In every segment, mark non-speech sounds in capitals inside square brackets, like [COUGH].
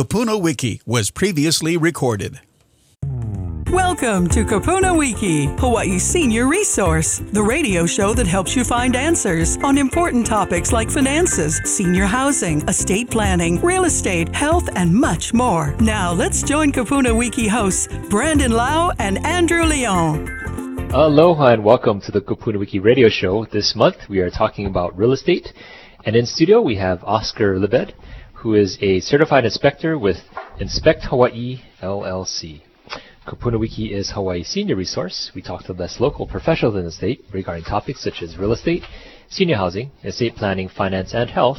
Kupuna Wiki was previously recorded. Welcome to Kupuna Wiki, Hawaii's senior resource, the radio show that helps you find answers on important topics like finances, senior housing, estate planning, real estate, health, and much more. Now, let's join Kupuna Wiki hosts Brandon Lau and Andrew Leon. Aloha and welcome to the Kupuna Wiki radio show. This month we are talking about real estate. And in studio we have Oscar Libed, who is a certified inspector with Inspect Hawaii LLC. Kupuna Wiki is Hawaii's senior resource. We talk to the best local professionals in the state regarding topics such as real estate, senior housing, estate planning, finance, and health,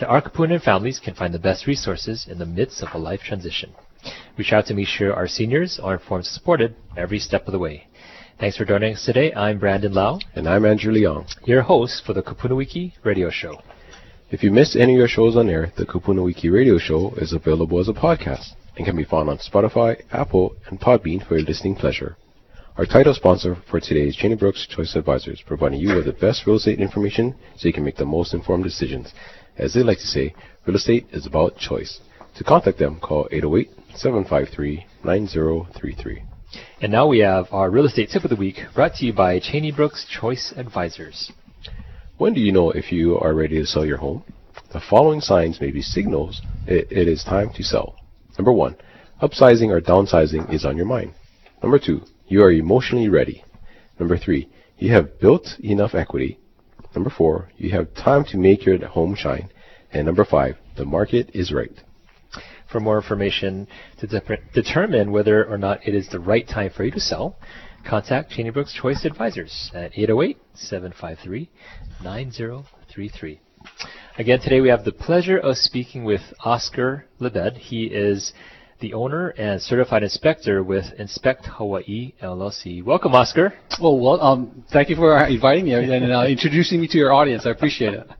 that our Kapunan families can find the best resources in the midst of a life transition. We strive to make sure our seniors are informed and supported every step of the way. Thanks for joining us today. I'm Brandon Lau, And I'm Andrew Leong. your host for the Kupuna Wiki radio show. If you missed any of your shows on air, the Kupuna Wiki radio show is available as a podcast and can be found on Spotify, Apple, and Podbean for your listening pleasure. Our title sponsor for today is Cheney Brooks Choice Advisors, providing you with the best real estate information so you can make the most informed decisions. As they like to say, real estate is about choice. To contact them, call 808-753-9033. And now we have our real estate tip of the week brought to you by Cheney Brooks Choice Advisors. When do you know if you are ready to sell your home? The following signs may be signals it, it is time to sell. Number one, upsizing or downsizing is on your mind. Number two, you are emotionally ready. Number three, you have built enough equity. Number four, you have time to make your home shine. And number five, the market is right. For more information to de- determine whether or not it is the right time for you to sell, contact Cheney Brooks Choice Advisors at 808-753-9033. Again, today we have the pleasure of speaking with Oscar Libed. He is the owner and certified inspector with Inspect Hawaii LLC. Welcome, Oscar. Well, well, um, thank you for inviting me and uh, introducing me to your audience. I appreciate it. [LAUGHS]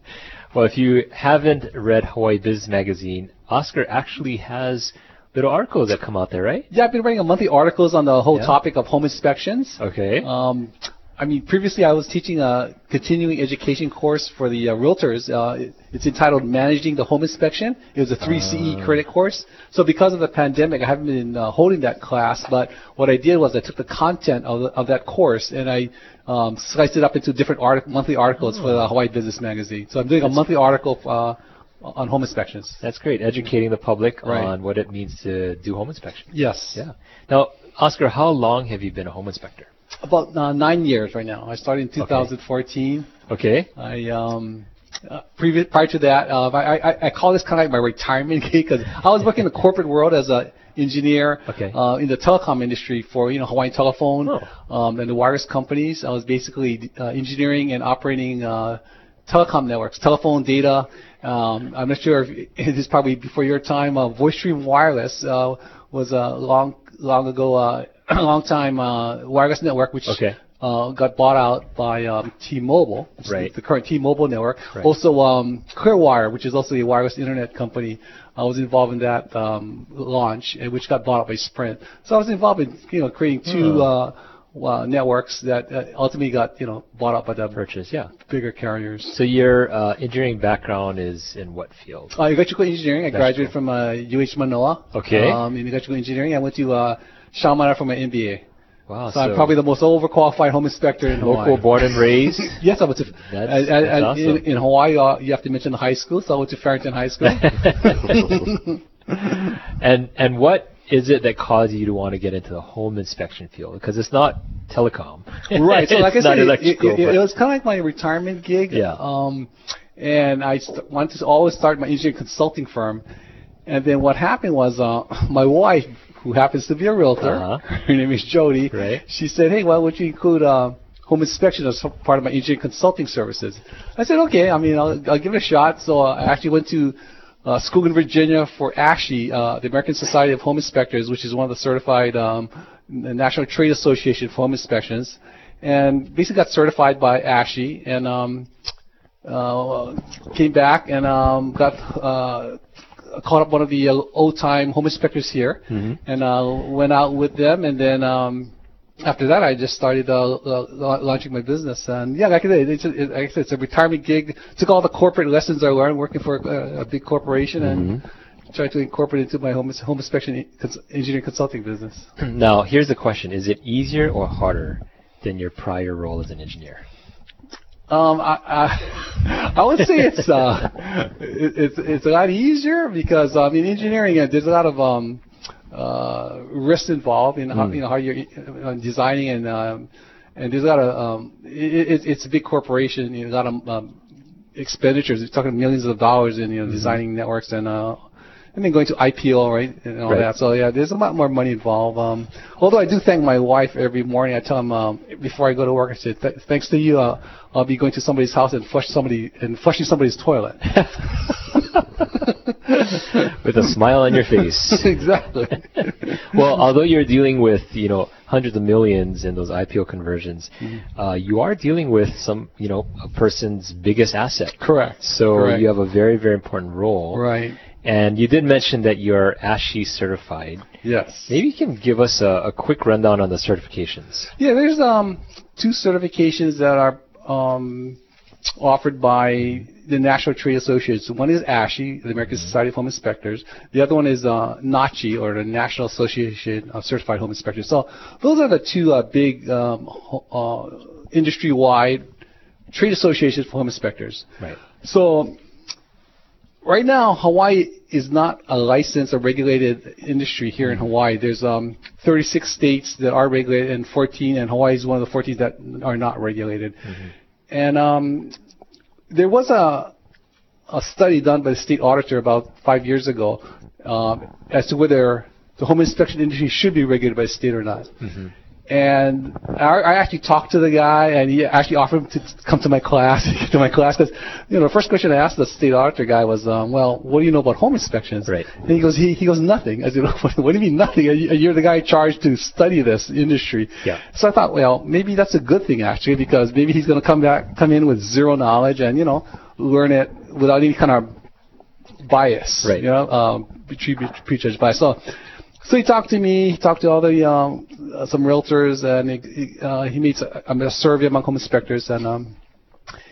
Well, if you haven't read Hawaii Business Magazine, Oscar actually has little articles that come out there, right? Yeah, I've been writing a monthly articles on the whole Yeah. topic of home inspections. Okay. Um, I mean, previously I was teaching a continuing education course for the uh, realtors. Uh, it's entitled Managing the Home Inspection. It was a 3 CE credit course. So because of the pandemic, I haven't been uh, holding that class. But what I did was I took the content of, the, of that course and I um, sliced it up into different artic- monthly articles for the Hawaii Business Magazine. So I'm doing a monthly article uh, on home inspections. That's great. Educating the public Right. on what it means to do home inspection. Yes. Yeah. Now, Oscar, how long have you been a home inspector? About uh, nine years right now. I started in 2014. Okay. I um, uh, previous prior to that, uh, I, I I call this kind of like my retirement [LAUGHS] gig because I was working in the corporate world as a engineer Okay. uh, in the telecom industry for you know Hawaiian Telephone Oh. um, and the wireless companies. I was basically uh, engineering and operating uh, telecom networks, telephone data. Um, I'm not sure if [LAUGHS] it is probably before your time. Uh, VoiceStream Wireless uh, was a long long ago, uh, [CLEARS THROAT] long time uh, wireless network which Okay. uh, got bought out by um, T-Mobile, Right. the current T-Mobile network. Right. Also, um, Clearwire, which is also a wireless internet company, I was involved in that um, launch, and which got bought out by Sprint. So I was involved in you know creating two uh, uh, networks that uh, ultimately got you know bought out by the Purchase, yeah. bigger carriers. So your uh, engineering background is in what field? Uh, electrical engineering. I Electrical. graduated from uh, UH Manoa. Okay. Um, in electrical engineering, I went to uh, Chaminade for my MBA. Wow. So, I'm probably the most overqualified home inspector in Hawaii. local, born and raised. [LAUGHS] Yes, I went to. That's- that's awesome. in, in Hawaii, uh, you have to mention the high school, so I went to Farrington High School. [LAUGHS] [LAUGHS] and and what is it that caused you to want to get into the home inspection field? Because it's not telecom. right. So, [LAUGHS] like I It's not said, it, it, electrical, it- was kind of like my retirement gig. Yeah. Um, and I st- wanted to always start my engineering consulting firm. And then what happened was, uh, [LAUGHS] my wife, who happens to be a realtor, Uh-huh. [LAUGHS] her name is Jody. Right. She said, "Hey, why would you include uh, home inspection as part of my engineering consulting services?" I said, "Okay. I mean, I'll, I'll give it a shot." So I actually went to uh, school in Virginia for ASHI, uh, the American Society of Home Inspectors, which is one of the certified um, the National Trade Association for Home Inspections, and basically got certified by ASHI and um, uh, came back and um, got uh, caught up one of the uh, old-time home inspectors here, and uh, went out with them, and then. Um, after that, I just started uh, uh, launching my business, and yeah, like I said, it's a, it, like I said, it's a retirement gig. Took all the corporate lessons I learned working for a, a big corporation, and try to incorporate it into my home home inspection cons- engineering consulting business. [CLEARS THROAT] Now, here's the question: Is it easier or harder than your prior role as an engineer? Um, I, I, [LAUGHS] I would say it's uh, [LAUGHS] it, it's it's a lot easier because I mean engineering uh, there's a lot of um, uh, risk involved in how, you know how you're uh, designing and um, and there's a lot of um, it, it, it's a big corporation, you know, a lot of um, expenditures. We're talking millions of dollars in you know designing networks and uh, and then going to IPO, right, and all Right. that. So yeah, there's a lot more money involved. Um, although I do thank my wife every morning. I tell him um, before I go to work, I say, "Th- thanks to you, uh, I'll be going to somebody's house and flush somebody and flushing somebody's toilet. [LAUGHS] [LAUGHS] With a smile on your face. [LAUGHS] exactly. [LAUGHS] well, although you're dealing with you know hundreds of millions in those IPO conversions, Mm-hmm. uh, you are dealing with some you know a person's biggest asset. Correct. So Correct. you have a very very important role. Right. And you did mention that you're ASHI certified. Yes. Maybe you can give us a, a quick rundown on the certifications. Yeah, there's um two certifications that are um offered by the National Trade Associations. One is ASHI, the American Society of Home Inspectors. The other one is uh, NACHI, or the National Association of Certified Home Inspectors. So those are the two uh, big um, ho- uh, industry-wide trade associations for home inspectors. Right. So right now, Hawaii is not a licensed or regulated industry here in Hawaii. There's um, 36 states that are regulated and 14, and Hawaii is one of the 14 that are not regulated. And um, there was a a study done by the state auditor about five years ago um, as to whether the home inspection industry should be regulated by the state or not. And I, I actually talked to the guy, and he actually offered him to come to my class, [LAUGHS] to my class, because you know the first question I asked the state auditor guy was, um, "Well, what do you know about home inspections?" Right. And he goes, "He, he goes nothing." I said, "What, [LAUGHS] what do you mean nothing? You- You're the guy charged to study this industry." Yeah. So I thought, well, maybe that's a good thing actually, because maybe he's going to come back, come in with zero knowledge, and you know, learn it without any kind of bias. Right. You know, um, pre- pre- prejudged bias. So, so he talked to me. He talked to all the um, uh, some realtors, and he he, uh, he made a, a survey among home inspectors, and um,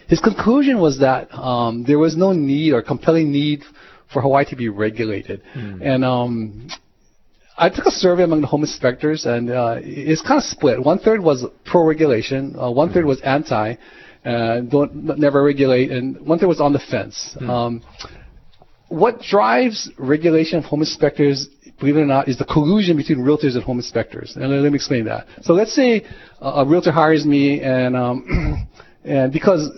his conclusion was that um, there was no need or compelling need for Hawaii to be regulated, and um, I took a survey among the home inspectors, and uh, it's kind of split. One third was pro-regulation, uh, one third was anti, uh, don't never regulate, and one third was on the fence. Um, what drives regulation of home inspectors, believe it or not, is the collusion between realtors and home inspectors. And let, let me explain that. So let's say uh, a realtor hires me, and um, [CLEARS THROAT] and because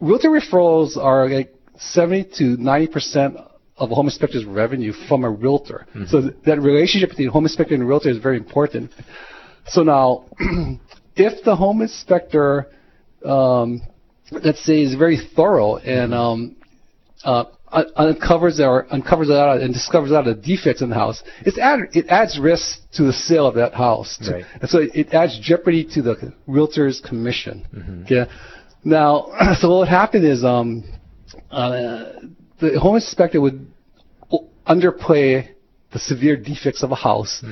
realtor referrals are like 70 to 90 percent of a home inspector's revenue from a realtor. So th- that relationship between home inspector and realtor is very important. So now, [CLEARS THROAT] if the home inspector, um, let's say, is very thorough and um, uh, un- uncovers or uncovers a lot of, and discovers a lot of defects in the house, it's add, it adds risk to the sale of that house. To- Right. And so it, it adds jeopardy to the realtor's commission. Okay. Now, [CLEARS THROAT] so what would happen is um, uh, the home inspector would underplay the severe defects of a house.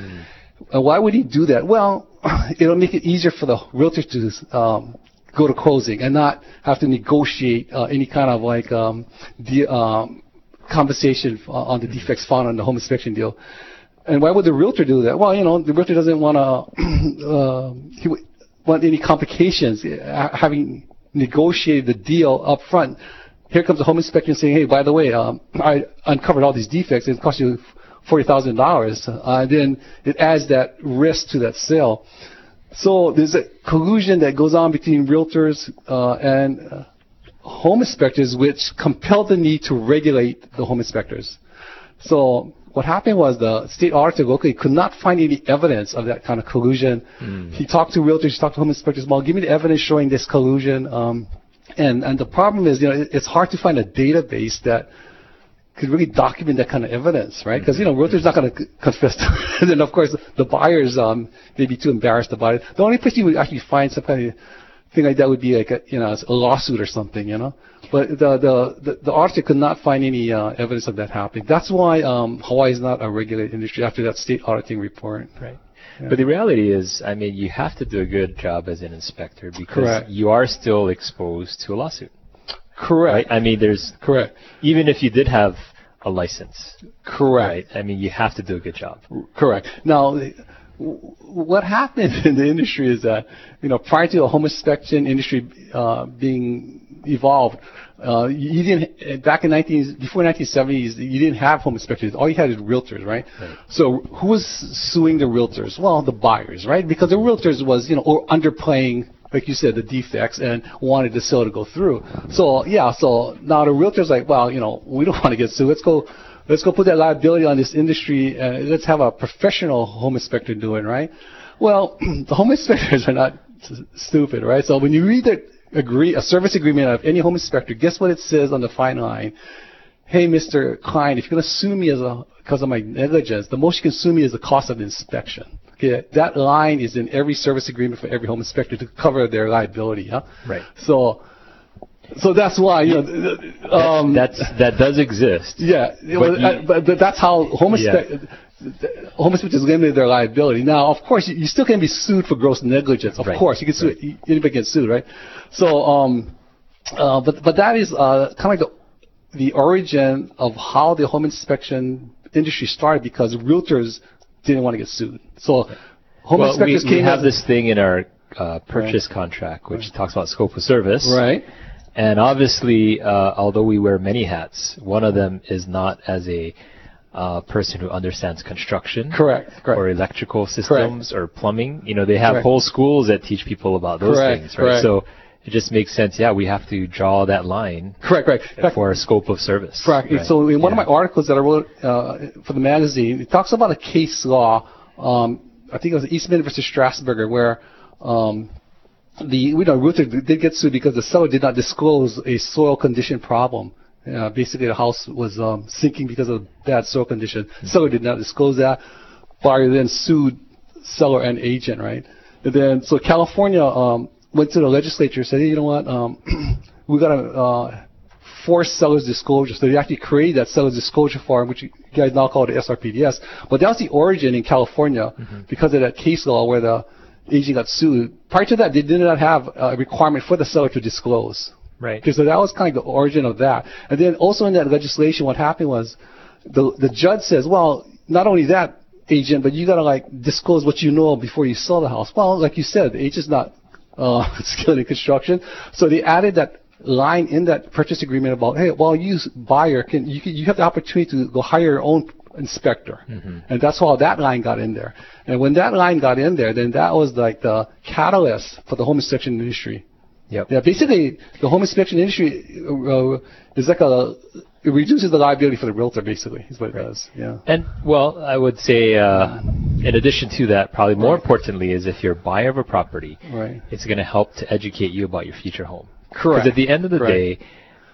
And why would he do that? Well, [CLEARS THROAT] it'll make it easier for the realtor to um, go to closing and not have to negotiate uh, any kind of like um, the um, compensation on the defects found on the home inspection deal. And why would the realtor do that? Well, you know, the realtor doesn't want to uh, he want any complications uh, having negotiated the deal up front. Here comes the home inspector saying, "Hey, by the way, um, I uncovered all these defects. It cost you forty thousand dollars." Uh, then it adds that risk to that sale. So there's a collusion that goes on between realtors uh, and uh, home inspectors, which compelled the need to regulate the home inspectors. So what happened was the state auditor locally could not find any evidence of that kind of collusion. He talked to realtors, he talked to home inspectors. Well, give me the evidence showing this collusion. Um, and and the problem is, you know, it, it's hard to find a database that could really document that kind of evidence, right? Because you know, realtor's not going to confess to it. [LAUGHS] and then of course the buyers um, may be too embarrassed about it. The only place you would actually find some kind of thing like that would be like a you know a lawsuit or something, you know. But the the the, the auditor could not find any uh, evidence of that happening. That's why um, Hawaii is not a regulated industry after that state auditing report. Right. But the reality is, I mean, you have to do a good job as an inspector because Correct. you are still exposed to a lawsuit. Correct. Right? I mean, there's Correct. even if you did have a license. Correct. Right. I mean, you have to do a good job. Correct. Now, what happened [LAUGHS] in the industry is that, you know, prior to the home inspection industry uh, being evolved, uh, you didn't back in 19 before 1970s you didn't have home inspectors. All you had is realtors, right? So who was suing the realtors? Well, the buyers, right? Because the realtors was you know or underplaying. Like you said, the defects and wanted the sale to go through. So yeah, so now the realtors like, well, you know, we don't [LAUGHS] want to get sued. Let's go let's go put that liability on this industry and let's have a professional home inspector do it, right? Well, [CLEARS THROAT] the home inspectors are not stupid, right? So when you read the agree a service agreement of any home inspector, guess what it says on the fine line? Hey, Mr. Klein, if you're going to sue me as a because of my negligence, the most you can sue me is the cost of the inspection. Okay, that line is in every service agreement for every home inspector to cover their liability. Right. So, so that's why you know. th- th- Um, That's that does exist. yeah, well, you- uh, but, but that's how home Yeah. home inspectors limit their liability. Now, of course, you, you still can be sued for gross negligence. Of Right. course, you can sue anybody can sue, right? So, um, uh, but but that is uh, kind of like the the origin of how the home inspection industry started because realtors didn't want to get sued. So, home Well, we, inspectors we came have this thing in our uh, purchase contract, which talks about scope of service. right. And obviously, uh, although we wear many hats, one of them is not as a uh, person who understands construction. Correct, correct. Or electrical systems or plumbing. You know, they have Correct. whole schools that teach people about those Correct, things, right? correct. So it just makes sense. Yeah, we have to draw that line Correct. In fact, for a scope of service. Correct. right? So in one Yeah. of my articles that I wrote uh, for the magazine, it talks about a case law. Um, I think it was Easton versus Strassburger, where um, the you know Ruther did get sued because the seller did not disclose a soil condition problem. Uh, basically, the house was um, sinking because of bad soil condition. Seller did not disclose that. Buyer then sued seller and agent, right? And then so California um, went to the legislature and said, hey, you know what, um, [CLEARS THROAT] we got to uh, force seller's disclosure. So they actually created that seller's disclosure form, which you guys now call the SRPDS. But that was the origin in California because of that case law where the agent got sued. Prior to that, they did not have a requirement for the seller to disclose. Right. Okay, so that was kind of the origin of that. And then also in that legislation, what happened was the the judge says, well, not only that, agent, but you gotta like disclose what you know before you sell the house. Well, like you said, the agent's not uh, [LAUGHS] skilled in construction, so they added that line in that purchase agreement about, hey, well, you buyer can you can, you have the opportunity to go hire your own inspector, and that's how that line got in there. And when that line got in there, then that was like the catalyst for the home inspection industry. Yep. Yeah, basically, the home inspection industry uh, is like a it reduces the liability for the realtor. Basically, is what it does. Yeah. And well, I would say, uh, in addition to that, probably more importantly, is if you're a buyer of a property, Right. it's going to help to educate you about your future home. Correct. Because at the end of the Correct. day,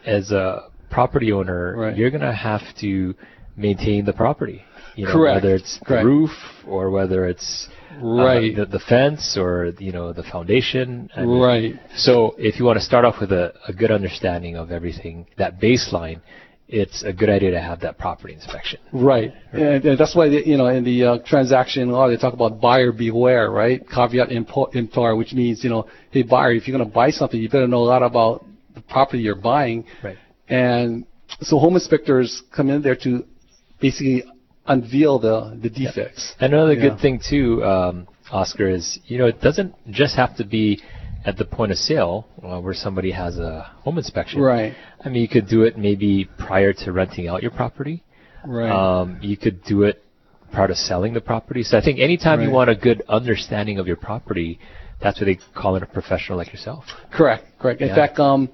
as a property owner, Right. you're going to have to maintain the property. You know, Correct. Whether it's Correct. the roof or whether it's uh, Right. the, the fence or you know the foundation. I mean, Right. So if you want to start off with a, a good understanding of everything, that baseline, it's a good idea to have that property inspection. Right. And, and that's why, they, you know, in the uh, transaction law, they talk about buyer beware, right? Caveat emptor, which means, you know, hey, buyer, if you're going to buy something, you better know a lot about the property you're buying. Right. And so home inspectors come in there to basically unveil the, the defects. Another Yeah. good thing too, um, Oscar, is you know it doesn't just have to be at the point of sale uh, where somebody has a home inspection. Right. I mean, you could do it maybe prior to renting out your property. Right. Um, you could do it prior to selling the property. So I think anytime you want a good understanding of your property, that's what they call in a professional like yourself. Correct, correct. In Yeah. fact, um,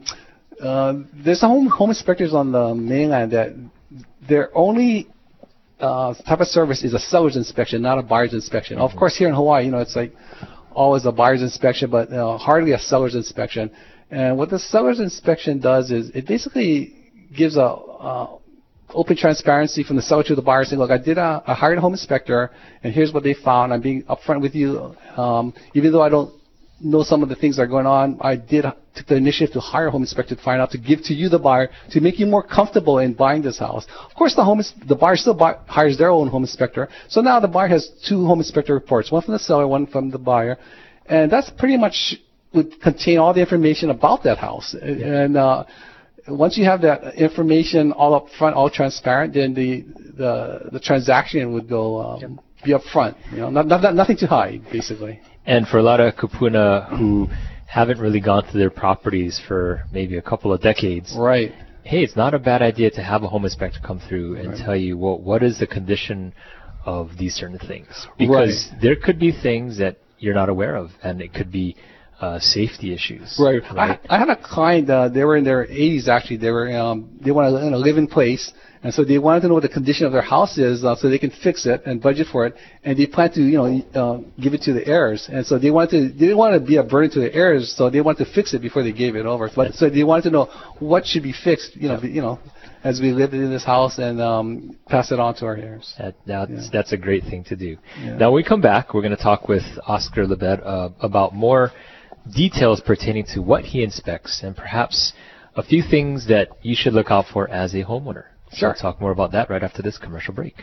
uh, there's some home, home inspectors on the mainland that their only uh, type of service is a seller's inspection, not a buyer's inspection. Of course, here in Hawaii, you know, it's like always a buyer's inspection, but uh, hardly a seller's inspection. And what the seller's inspection does is it basically gives a uh, open transparency from the seller to the buyer, saying, "Look, I did a, I hired a home inspector, and here's what they found. I'm being upfront with you, um, even though I don't know some of the things that are going on. I did took the initiative to hire a home inspector to find out to give to you, the buyer, to make you more comfortable in buying this house. Of course, the home ins- the buyer still buy, hires their own home inspector. So now the buyer has two home inspector reports, one from the seller, one from the buyer, and that's pretty much would contain all the information about that house. And uh, once you have that information all up front, all transparent, then the the, the transaction would go um, be up front. You know, not, not, nothing to hide, basically. And for a lot of kupuna who haven't really gone through their properties for maybe a couple of decades, Right. hey, it's not a bad idea to have a home inspector come through and Right. tell you well, what is the condition of these certain things. Because there could be things that you're not aware of, and it could be uh, safety issues. Right. I, I had a client. Uh, they were in their 80s actually. They were um, they want to live in place, and so they wanted to know what the condition of their house is, uh, so they can fix it and budget for it. And they plan to you know uh, give it to the heirs. And so they wanted to they didn't want to be a burden to the heirs, so they wanted to fix it before they gave it over. But so they wanted to know what should be fixed. You know, you know, as we live in this house and um, pass it on to our heirs. That, that's, Yeah. that's a great thing to do. Yeah. Now, when we come back, we're going to talk with Oscar Libed uh, about more details pertaining to what he inspects and perhaps a few things that you should look out for as a homeowner. So Sure. we'll talk more about that right after this commercial break.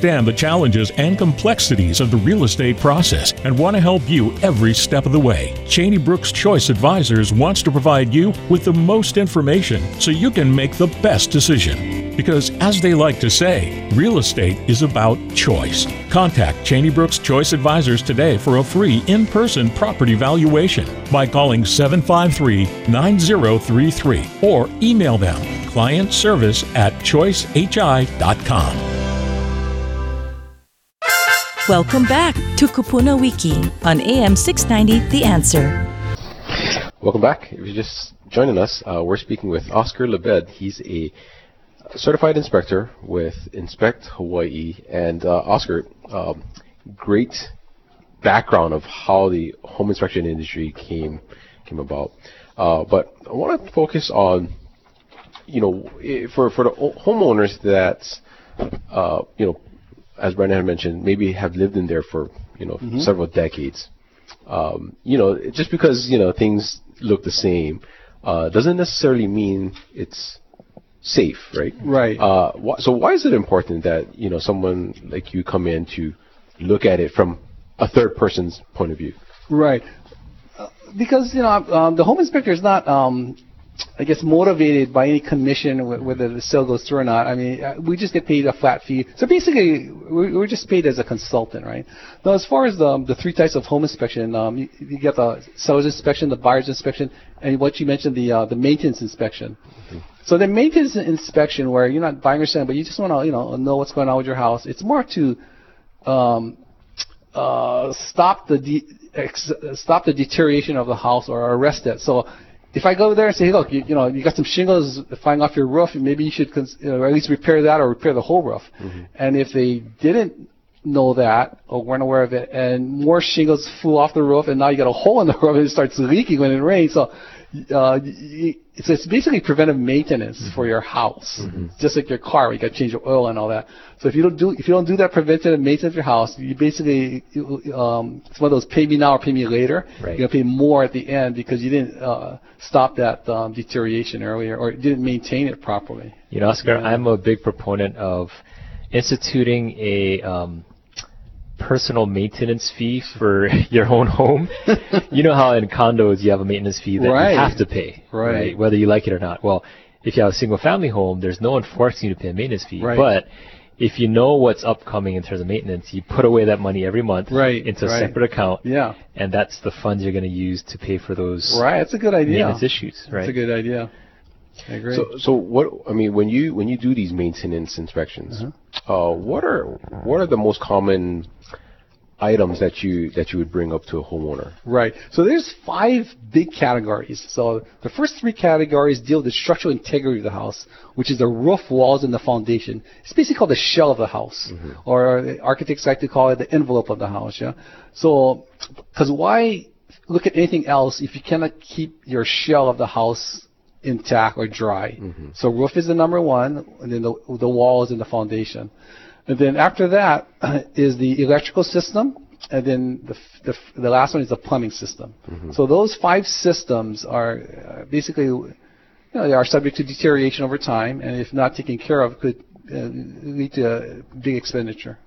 the challenges and complexities of the real estate process and want to help you every step of the way. Cheney Brooks Choice Advisors wants to provide you with the most information so you can make the best decision. Because, as they like to say, real estate is about choice. Contact Cheney Brooks Choice Advisors today for a free in person property valuation by calling 753 9033 or email them client service at choicehi.com. Welcome back to Kupuna Wiki on AM 690 The Answer. Welcome back. If you're just joining us, uh, we're speaking with Oscar Libed. He's a certified inspector with Inspect Hawaii. And uh, Oscar, um, great background of how the home inspection industry came came about. Uh, but I want to focus on, you know, for for the homeowners that, uh, you know, as Brandon had mentioned, maybe have lived in there for you know several decades um, you know, just because you know things look the same uh, doesn't necessarily mean it's safe, right? Right. Uh, wh- so why is it important that you know someone like you come in to look at it from a third person's point of view? Right. Uh, because you know um, the home inspector is not, um, I guess, motivated by any commission whether the sale goes through or not. I mean, uh, we just get paid a flat fee. So basically, we- we're just paid as a consultant, right? Now, as far as the, the three types of home inspection, um, you, you get the seller's inspection, the buyer's inspection, and what you mentioned, the uh, the maintenance inspection. So the maintenance inspection, where you're not buying or selling, but you just want to, you know, know what's going on with your house. It's more to um, uh, stop the de- ex- stop the deterioration of the house or arrest it. So if I go there and say, hey, look, you, you know, you got some shingles flying off your roof, maybe you should cons- you know, at least repair that or repair the whole roof. Mm-hmm. And if they didn't know that or weren't aware of it, and more shingles flew off the roof, and now you got a hole in the roof and it starts leaking when it rains. So uh, y- it's, basically preventive maintenance for your house, just like your car, where you got to change your oil and all that. So if you don't do if you don't do that preventive maintenance of your house, you basically um, it's one of those pay me now or pay me later. Right. You're gonna pay more at the end because you didn't uh, stop that um, deterioration earlier or didn't maintain it properly. You know, Oscar, I'm a big proponent of instituting a um, personal maintenance fee for [LAUGHS] your own home. [LAUGHS] you know how in condos you have a maintenance fee that Right. you have to pay, Right. Whether you like it or not. Well, if you have a single family home, there's no one forcing you to pay a maintenance fee. Right. But if you know what's upcoming in terms of maintenance, you put away that money every month Right, into a right. separate account, Yeah. and that's the funds you're going to use to pay for those Right. That's a good idea. maintenance issues, right? That's a good idea. I agree. So, so what? I mean, when you when you do these maintenance inspections, uh, what are what are the most common items that you that you would bring up to a homeowner? Right. So there's five big categories. So the first three categories deal with the structural integrity of the house, which is the roof, walls, and the foundation. It's basically called the shell of the house, or architects like to call it the envelope of the house. Yeah. So, because why look at anything else if you cannot keep your shell of the house intact or dry. So roof is the number one, and then the, the walls and the foundation. And then after that [CLEARS THROAT] is the electrical system, and then the, the, the last one is the plumbing system. So those five systems are uh, basically, you know, they are subject to deterioration over time, and if not taken care of, could uh, lead to a big expenditure.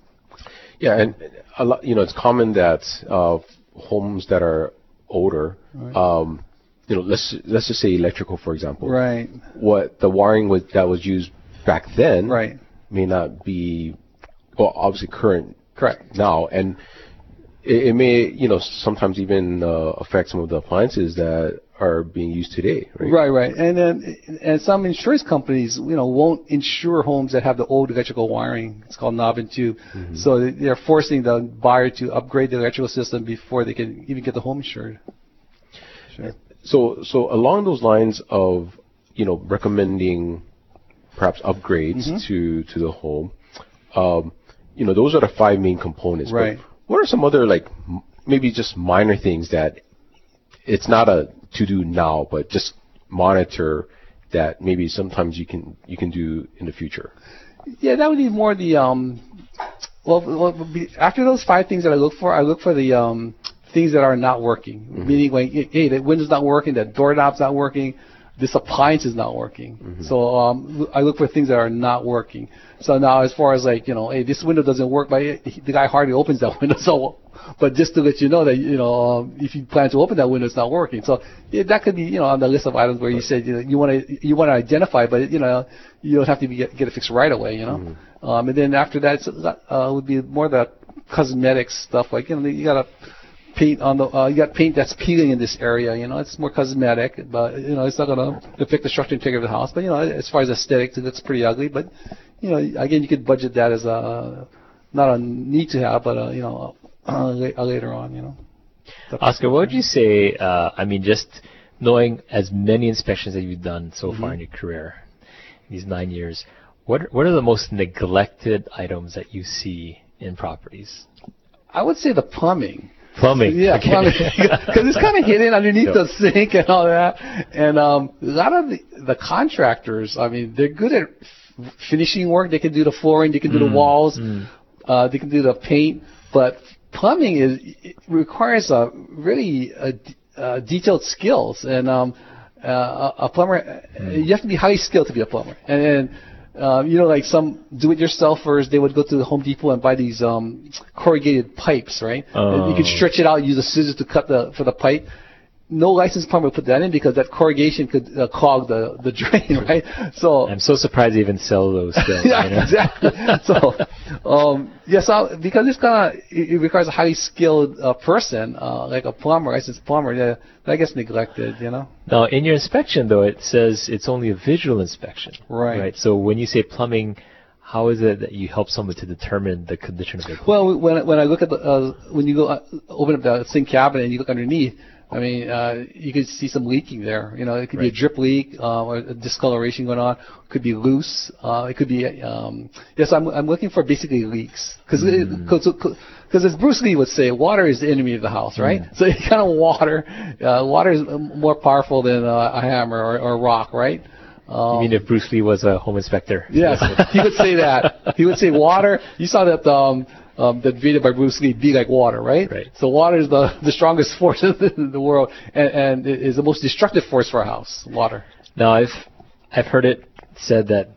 Yeah, and a lot, you know, it's common that uh, homes that are older, um, you know, let's let's just say electrical, for example. Right. What the wiring was that was used back then Right. may not be, well, obviously current Correct. now, and it, it may, you know, sometimes even uh, affect some of the appliances that are being used today. Right. Right, right. And then and some insurance companies, you know, won't insure homes that have the old electrical wiring. It's called knob and tube. So they- they're forcing the buyer to upgrade the electrical system before they can even get the home insured. Sure. So, so along those lines of, you know, recommending perhaps upgrades Mm-hmm. to to the home, um, you know, those are the five main components. but Right. what are some other like m- maybe just minor things that it's not a to do now, but just monitor that maybe sometimes you can you can do in the future. Yeah, that would be more the um. Well, after those five things that I look for, I look for the um things that are not working. Meaning, like, hey, the window's not working, that doorknob's not working, this appliance is not working. So um, I look for things that are not working. So now, as far as like, you know, hey, this window doesn't work, but the guy hardly opens that [LAUGHS] window. So, but just to let you know that you know, um, if you plan to open that window, it's not working. So yeah, that could be, you know, on the list of items where you said you know, you want to you want to identify, but you know, you don't have to be, get, get it fixed right away. You know, um, and then after that, it's, uh, would be more the cosmetic stuff like you know, you gotta paint on the uh, you got paint that's peeling in this area. You know, it's more cosmetic, but you know, it's not gonna affect the structural integrity of the house. But you know, as far as aesthetics, looks pretty ugly. But you know, again, you could budget that as a not a need to have, but a, you know, uh, la- [CLEARS THROAT] later on. You know. Oscar, what would you say? Uh, I mean, just knowing as many inspections that you've done so Mm-hmm. far in your career, these nine years, what what are the most neglected items that you see in properties? I would say the plumbing. Plumbing. Yeah, plumbing, [LAUGHS] because it's kind of hidden underneath Yeah. the sink and all that. And um, a lot of the, the contractors, I mean, they're good at f- finishing work. They can do the flooring, they can do the walls, uh, they can do the paint. But plumbing is it requires a really uh d- uh, detailed skills, and um, uh, a a plumber, you have to be highly skilled to be a plumber. And, and uh, you know, like some do-it-yourselfers, they would go to the Home Depot and buy these um, corrugated pipes, right? And you could Oh. stretch it out, use the scissors to cut the for the pipe. No licensed plumber would put that in because that corrugation could uh, clog the the drain, [LAUGHS] right? So I'm so surprised they even sell those [LAUGHS] still. yeah, exactly. So, um, yes, I, because it's kind of it, it requires a highly skilled uh, person, uh, like a plumber, licensed plumber. Yeah, that gets neglected, you know. Now, in your inspection, though, it says it's only a visual inspection. Right. Right. So when you say plumbing, how is it that you help someone to determine the condition of their plumbing? Well, when I- when I look at the uh, when you go uh, open up the sink cabinet and you look underneath, I mean, uh, you could see some leaking there. You know, it could be a drip leak uh, or a discoloration going on. Could be loose. Uh, it could be. Um, yes, I'm I'm looking for basically leaks because because as Bruce Lee would say, water is the enemy of the house, right? So you kind of water. Uh, water is um, more powerful than uh, a hammer or, or a rock, right? Um, you mean if Bruce Lee was a home inspector? Yes, [LAUGHS] he would say that. He would say water. You saw that um, um, that video by Bruce Lee, "Be like water," right? Right. So water is the [LAUGHS] the strongest [LAUGHS] force in the world, and, and it is the most destructive force for a house. Water. Now, I've I've heard it said that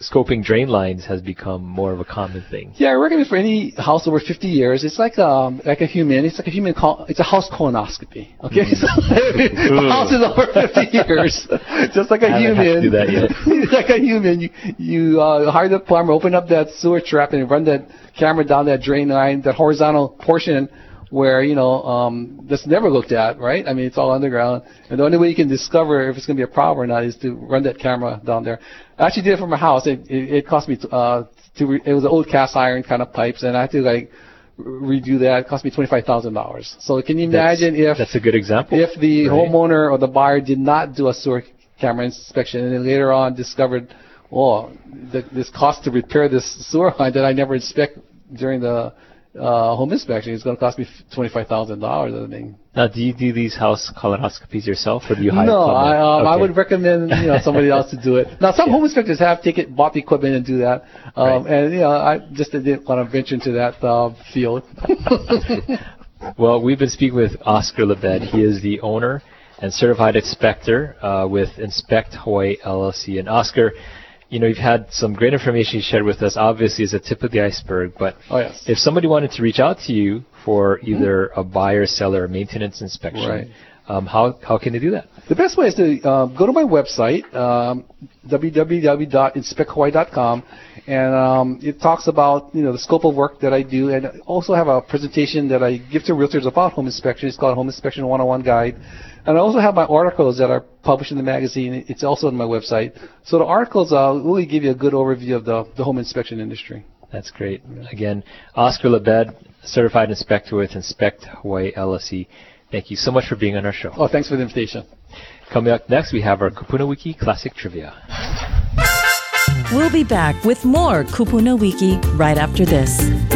scoping drain lines has become more of a common thing. Yeah, I recommend for any house over 50 years. It's like um like a human. It's like a human. Col- it's a house colonoscopy. Okay, [LAUGHS] so [LAUGHS] the house is over 50 [LAUGHS] years, just like a I human. do that yet. like a human, you you uh, hire the plumber, open up that sewer trap, and run that camera down that drain line, that horizontal portion where you know um, that's never looked at, right? I mean, it's all underground, and the only way you can discover if it's going to be a problem or not is to run that camera down there. I actually did it for my house. It it, it cost me uh, to re- it was an old cast iron kind of pipes, and I had to like redo that. It cost me twenty five thousand dollars. So can you That's- imagine if that's a good example. if the right? homeowner or the buyer did not do a sewer camera inspection and then later on discovered, oh, th- this cost to repair this sewer line that I never inspect during the uh, home inspection. It's going to cost me twenty five thousand dollars. I think. Now, do you do these house colonoscopies yourself, or do you hire? No, I, um, I would recommend you know somebody else to do it. Now, some home inspectors have taken bought the equipment and do that, um, Right. and you know I just didn't want to venture into that uh, field. [LAUGHS] Well, we've been speaking with Oscar Libed. He is the owner and certified inspector uh, with Inspect Hawaii LLC. And Oscar, you know, you've had some great information you shared with us. Obviously, is a tip of the iceberg. But Oh, yes. if somebody wanted to reach out to you for either a buyer, seller, or maintenance inspection, Right. um, how how can they do that? The best way is to um, go to my website, um, www.inspecthawaii.com, and um, it talks about you know the scope of work that I do, and I also have a presentation that I give to realtors about home inspection. It's called Home Inspection 101 Guide, and I also have my articles that are published in the magazine. It's also on my website. So the articles uh, really give you a good overview of the, the home inspection industry. That's great. Again, Oscar Libed, certified inspector with Inspect Hawaii LLC. Thank you so much for being on our show. Oh, thanks for the invitation. Coming up next, we have our Kupuna Wiki Classic Trivia. We'll be back with more Kupuna Wiki right after this.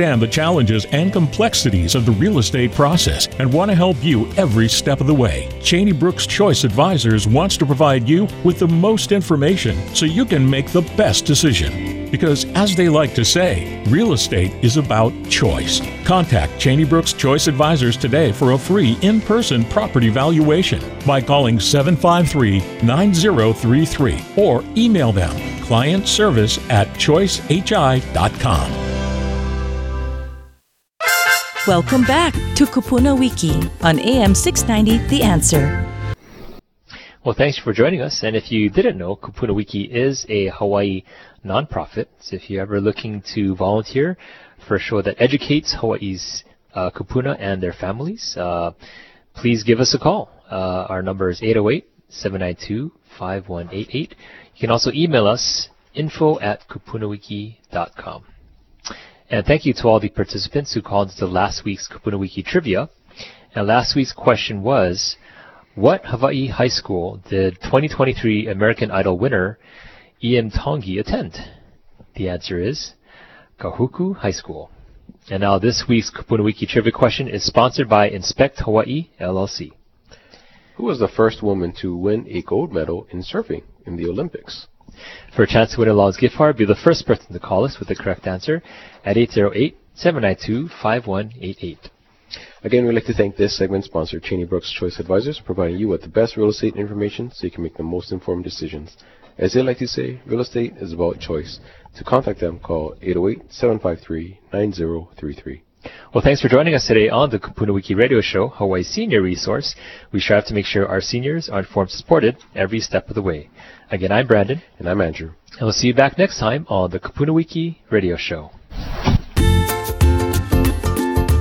the challenges and complexities of the real estate process and want to help you every step of the way. Cheney Brooks Choice Advisors wants to provide you with the most information so you can make the best decision. Because, as they like to say, real estate is about choice. Contact Cheney Brooks Choice Advisors today for a free in person property valuation by calling 753 9033 or email them client service at choicehi.com. Welcome back to Kupuna Wiki on AM 690 The Answer. Well, thanks for joining us. And if you didn't know, Kupuna Wiki is a Hawaii nonprofit. So if you're ever looking to volunteer for a show that educates Hawaii's uh, kupuna and their families, uh, please give us a call. Uh, our number is 808-792-5188. You can also email us info at kupunawiki.com. And thank you to all the participants who called into last week's Kupuna Wiki trivia. And last week's question was, what Hawaii high school did 2023 American Idol winner Iam Tongi attend? The answer is Kahuku High School. And now this week's Kupuna Wiki trivia question is sponsored by Inspect Hawaii LLC. Who was the first woman to win a gold medal in surfing in the Olympics? For a chance to win a Law's gift card, be the first person to call us with the correct answer at 808-792-5188. Again, we'd like to thank this segment sponsor, Cheney Brooks Choice Advisors, providing you with the best real estate information so you can make the most informed decisions. As they like to say, real estate is about choice. To contact them, call 808-753-9033. Well, thanks for joining us today on the Kupuna Wiki Radio Show, Hawaii's senior resource. We strive to make sure our seniors are informed and supported every step of the way. Again, I'm Brandon, And I'm Andrew. and we'll see you back next time on the Kupuna Wiki Radio Show.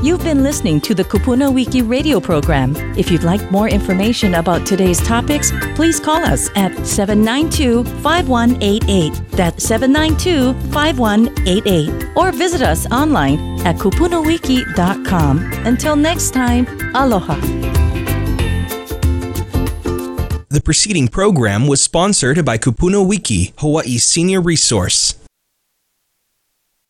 You've been listening to the Kupuna Wiki radio program. If you'd like more information about today's topics, please call us at 792 5188. That's 792 5188. Or visit us online at kupunawiki.com. Until next time, aloha. The preceding program was sponsored by Kupuna Wiki, Hawaii's senior resource.